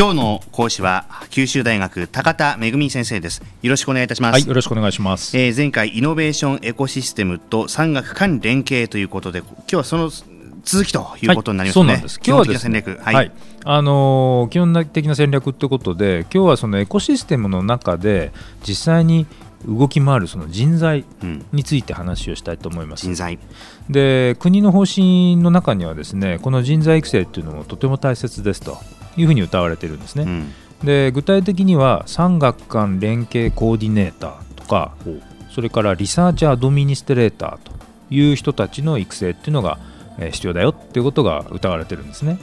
今日の講師は九州大学高田恵先生です。よろしくお願いいたします。はいよろしくお願いします、えー、前回イノベーションエコシステムと産学間連携ということで今日はその続きということになりますね、はい、そうなんです。今日はですね、はい、はい、あのー、基本的な戦略ということで今日はそのエコシステムの中で実際に動き回るその人材について話をしたいと思います。人材。で国の方針の中にはですねこの人材育成っていうのもとても大切ですというふうに謳われてるんですね。うん、で具体的には産学間連携コーディネーターとかそれからリサーチアドミニストレーターという人たちの育成っていうのが必要だよっていうことが謳われてるんですね。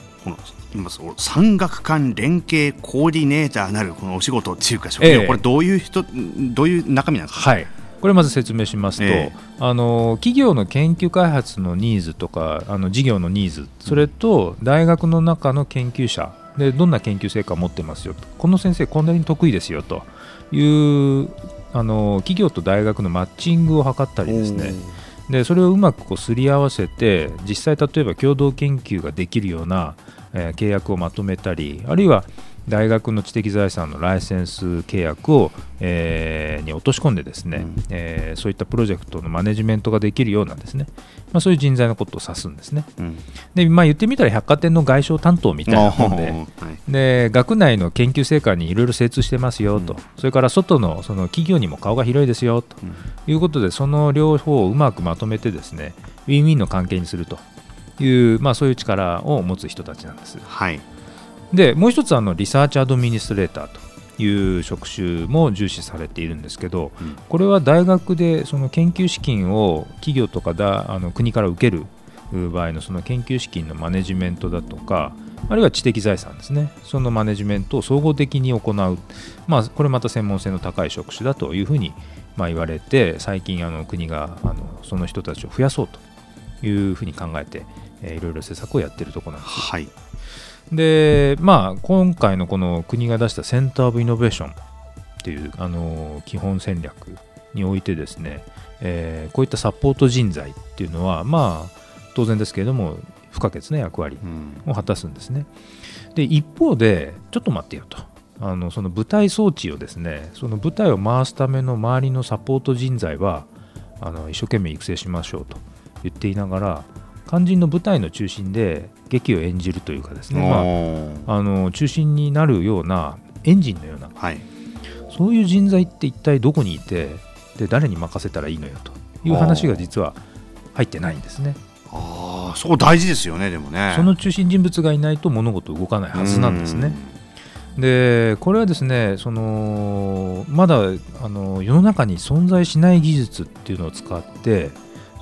今産学間連携コーディネーターなるこのお仕事っていうか職業、えー、これどういう人どういう中身なんですか、はい、これまず説明しますと、えー、あの企業の研究開発のニーズとかあの事業のニーズそれと大学の中の研究者でどんな研究成果を持ってますよこの先生こんなに得意ですよと。いうあの企業と大学のマッチングを図ったりですね。でそれをうまくこうすり合わせて実際例えば共同研究ができるようなえー、契約をまとめたりあるいは大学の知的財産のライセンス契約を、えー、に落とし込んでですね、うん、えー、そういったプロジェクトのマネジメントができるようなんですね、まあ、そういう人材のことを指すんですね、うん、でまあ、言ってみたら百貨店の外商担当みたいな本ではい、で学内の研究成果にいろいろ精通してますよと、うん、それから外のその企業にも顔が広いですよと。いうことでその両方をうまくまとめてですねウィンウィンの関係にするという、まあ、そういう力を持つ人たちなんです。はい、でもう一つあのリサーチアドミニストレーターという職種も重視されているんですけど、うん、これは大学でその研究資金を企業とかだあの国から受ける場合のその研究資金のマネジメントだとかあるいは知的財産ですね。そのマネジメントを総合的に行う、まあ、これまた専門性の高い職種だというふうにまあ言われて最近あの国があのその人たちを増やそうというふうに考えてえー、いろいろ施策をやってるところなんです。はい、で、まあ、今回のこの国が出したセンター・オブ・イノベーションっていう、あの基本戦略においてですね、えー、こういったサポート人材っていうのは、まあ、当然ですけれども不可欠な役割を果たすんですね。うん、で一方でちょっと待ってよとあのその舞台装置をですねその舞台を回すための周りのサポート人材はあの一生懸命育成しましょうと言っていながら肝心の舞台の中心で劇を演じるというかですね、まあ、あの中心になるようなエンジンのような、はい、そういう人材って一体どこにいてで誰に任せたらいいのよという話が実は入ってないんですね。あそこ大事ですよねでもね。その中心人物がいないと物事動かないはずなんですね。でこれはですねそのまだあの世の中に存在しない技術っていうのを使って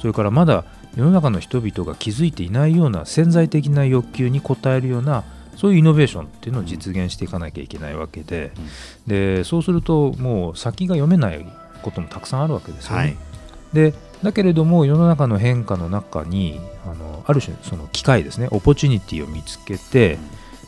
それからまだ世の中の人々が気づいていないような潜在的な欲求に応えるようなそういうイノベーションっていうのを実現していかなきゃいけないわけで。うん、でそうするともう先が読めないこともたくさんあるわけですよね。はい、でだけれども世の中の変化の中にあのある種その機会ですね。オポチュニティを見つけて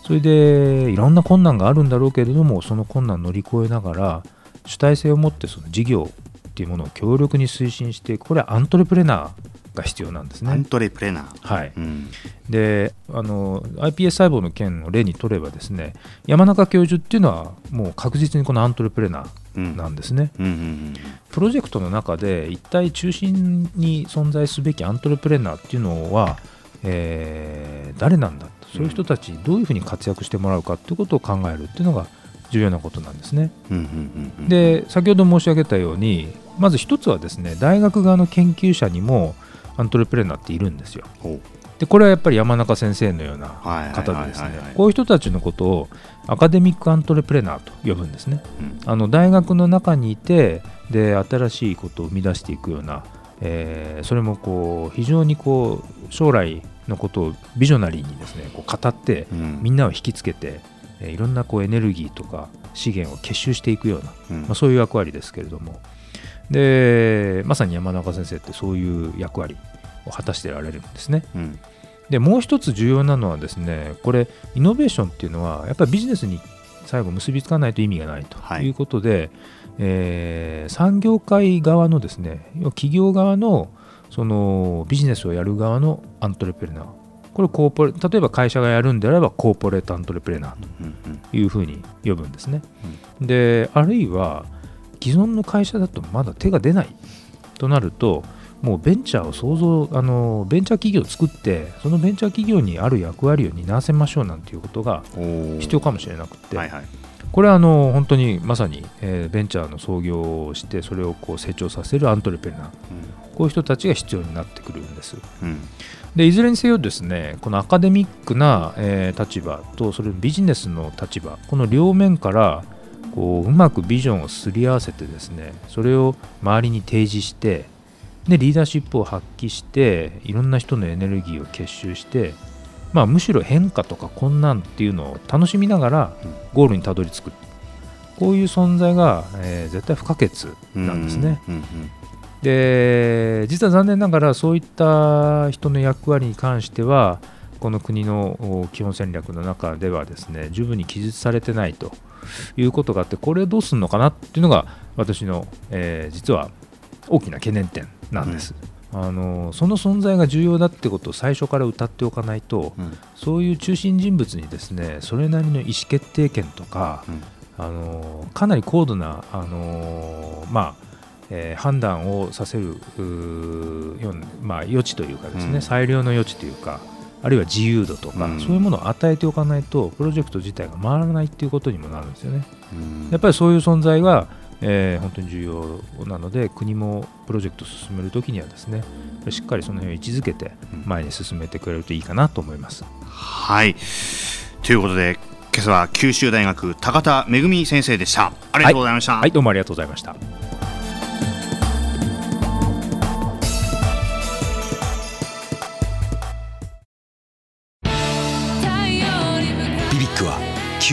それでいろんな困難があるんだろうけれどもその困難を乗り越えながら主体性を持ってその事業っていうものを強力に推進してこれはアントレプレナーが必要なんですね。アントレプレナー、はい、うん、であの iPS 細胞の件を例にとればですね山中教授っていうのはもう確実にこのアントレプレナーなんですね、うん。うん。うん。うん、プロジェクトの中で一体中心に存在すべきアントレプレナーっていうのは、えー、誰なんだそういう人たちどういうふうに活躍してもらうかということを考えるっていうのが重要なことなんですね。で先ほど申し上げたようにまず一つはですね大学側の研究者にもアントレプレナーっているんですよ。でこれはやっぱり山中先生のような方でですねこういう人たちのことをアカデミックアントレプレナーと呼ぶんですね。うん、あの大学の中にいてで新しいことを生み出していくような、えー、それもこう非常にこう将来のことをビジョナリーにですねこう語って、うん、みんなを引きつけて、えー、いろんなこうエネルギーとか資源を結集していくような、うん、まあ、そういう役割ですけれども。でまさに山中先生ってそういう役割を果たしてられるんですね。うん、でもう一つ重要なのはですねこれイノベーションっていうのはやっぱりビジネスに最後結びつかないと意味がないとい。うことで、はい、えー、産業界側のですね企業側のそのビジネスをやる側のアントレプレナー。これコーポレ例えば会社がやるんであればコーポレートアントレプレナーというふうに呼ぶんですね。であるいは既存の会社だとまだ手が出ないとなるともうベンチャーを想像あのベンチャー企業を作ってそのベンチャー企業にある役割を担わせましょうなんていうことが必要かもしれなくて、はいはい、これはあの本当にまさに、えー、ベンチャーの創業をしてそれをこう成長させるアントレプレナー、うん、こういう人たちが必要になってくるんです。うん。でいずれにせよですねこのアカデミックな、えー、立場とそれビジネスの立場この両面からこううまくビジョンをすり合わせてですねそれを周りに提示してでリーダーシップを発揮していろんな人のエネルギーを結集してまあ、むしろ変化とか困難っていうのを楽しみながらゴールにたどり着く。こういう存在が、えー、絶対不可欠なんですね。で実は残念ながらそういった人の役割に関してはこの国の基本戦略の中ではですね十分に記述されてないということがあってこれをどうするのかなっていうのが私の、えー、実は大きな懸念点なんです。うん、あのその存在が重要だってことを最初から歌っておかないと、うん、そういう中心人物にですねそれなりの意思決定権とか、うん、あのかなり高度なあの、まあえー、判断をさせるよ、まあ、余地というかですね、裁量の余地というかあるいは自由度とか、そういうものを与えておかないとプロジェクト自体が回らないっていうことにもなるんですよね。やっぱりそういう存在がえー、本当に重要なので国もプロジェクトを進めるときにはですねしっかりその辺を位置づけて前に進めてくれるといいかなと思います。はい。ということで今朝は九州大学高田恵先生でした。ありがとうございました、はい、はい、どうもありがとうございました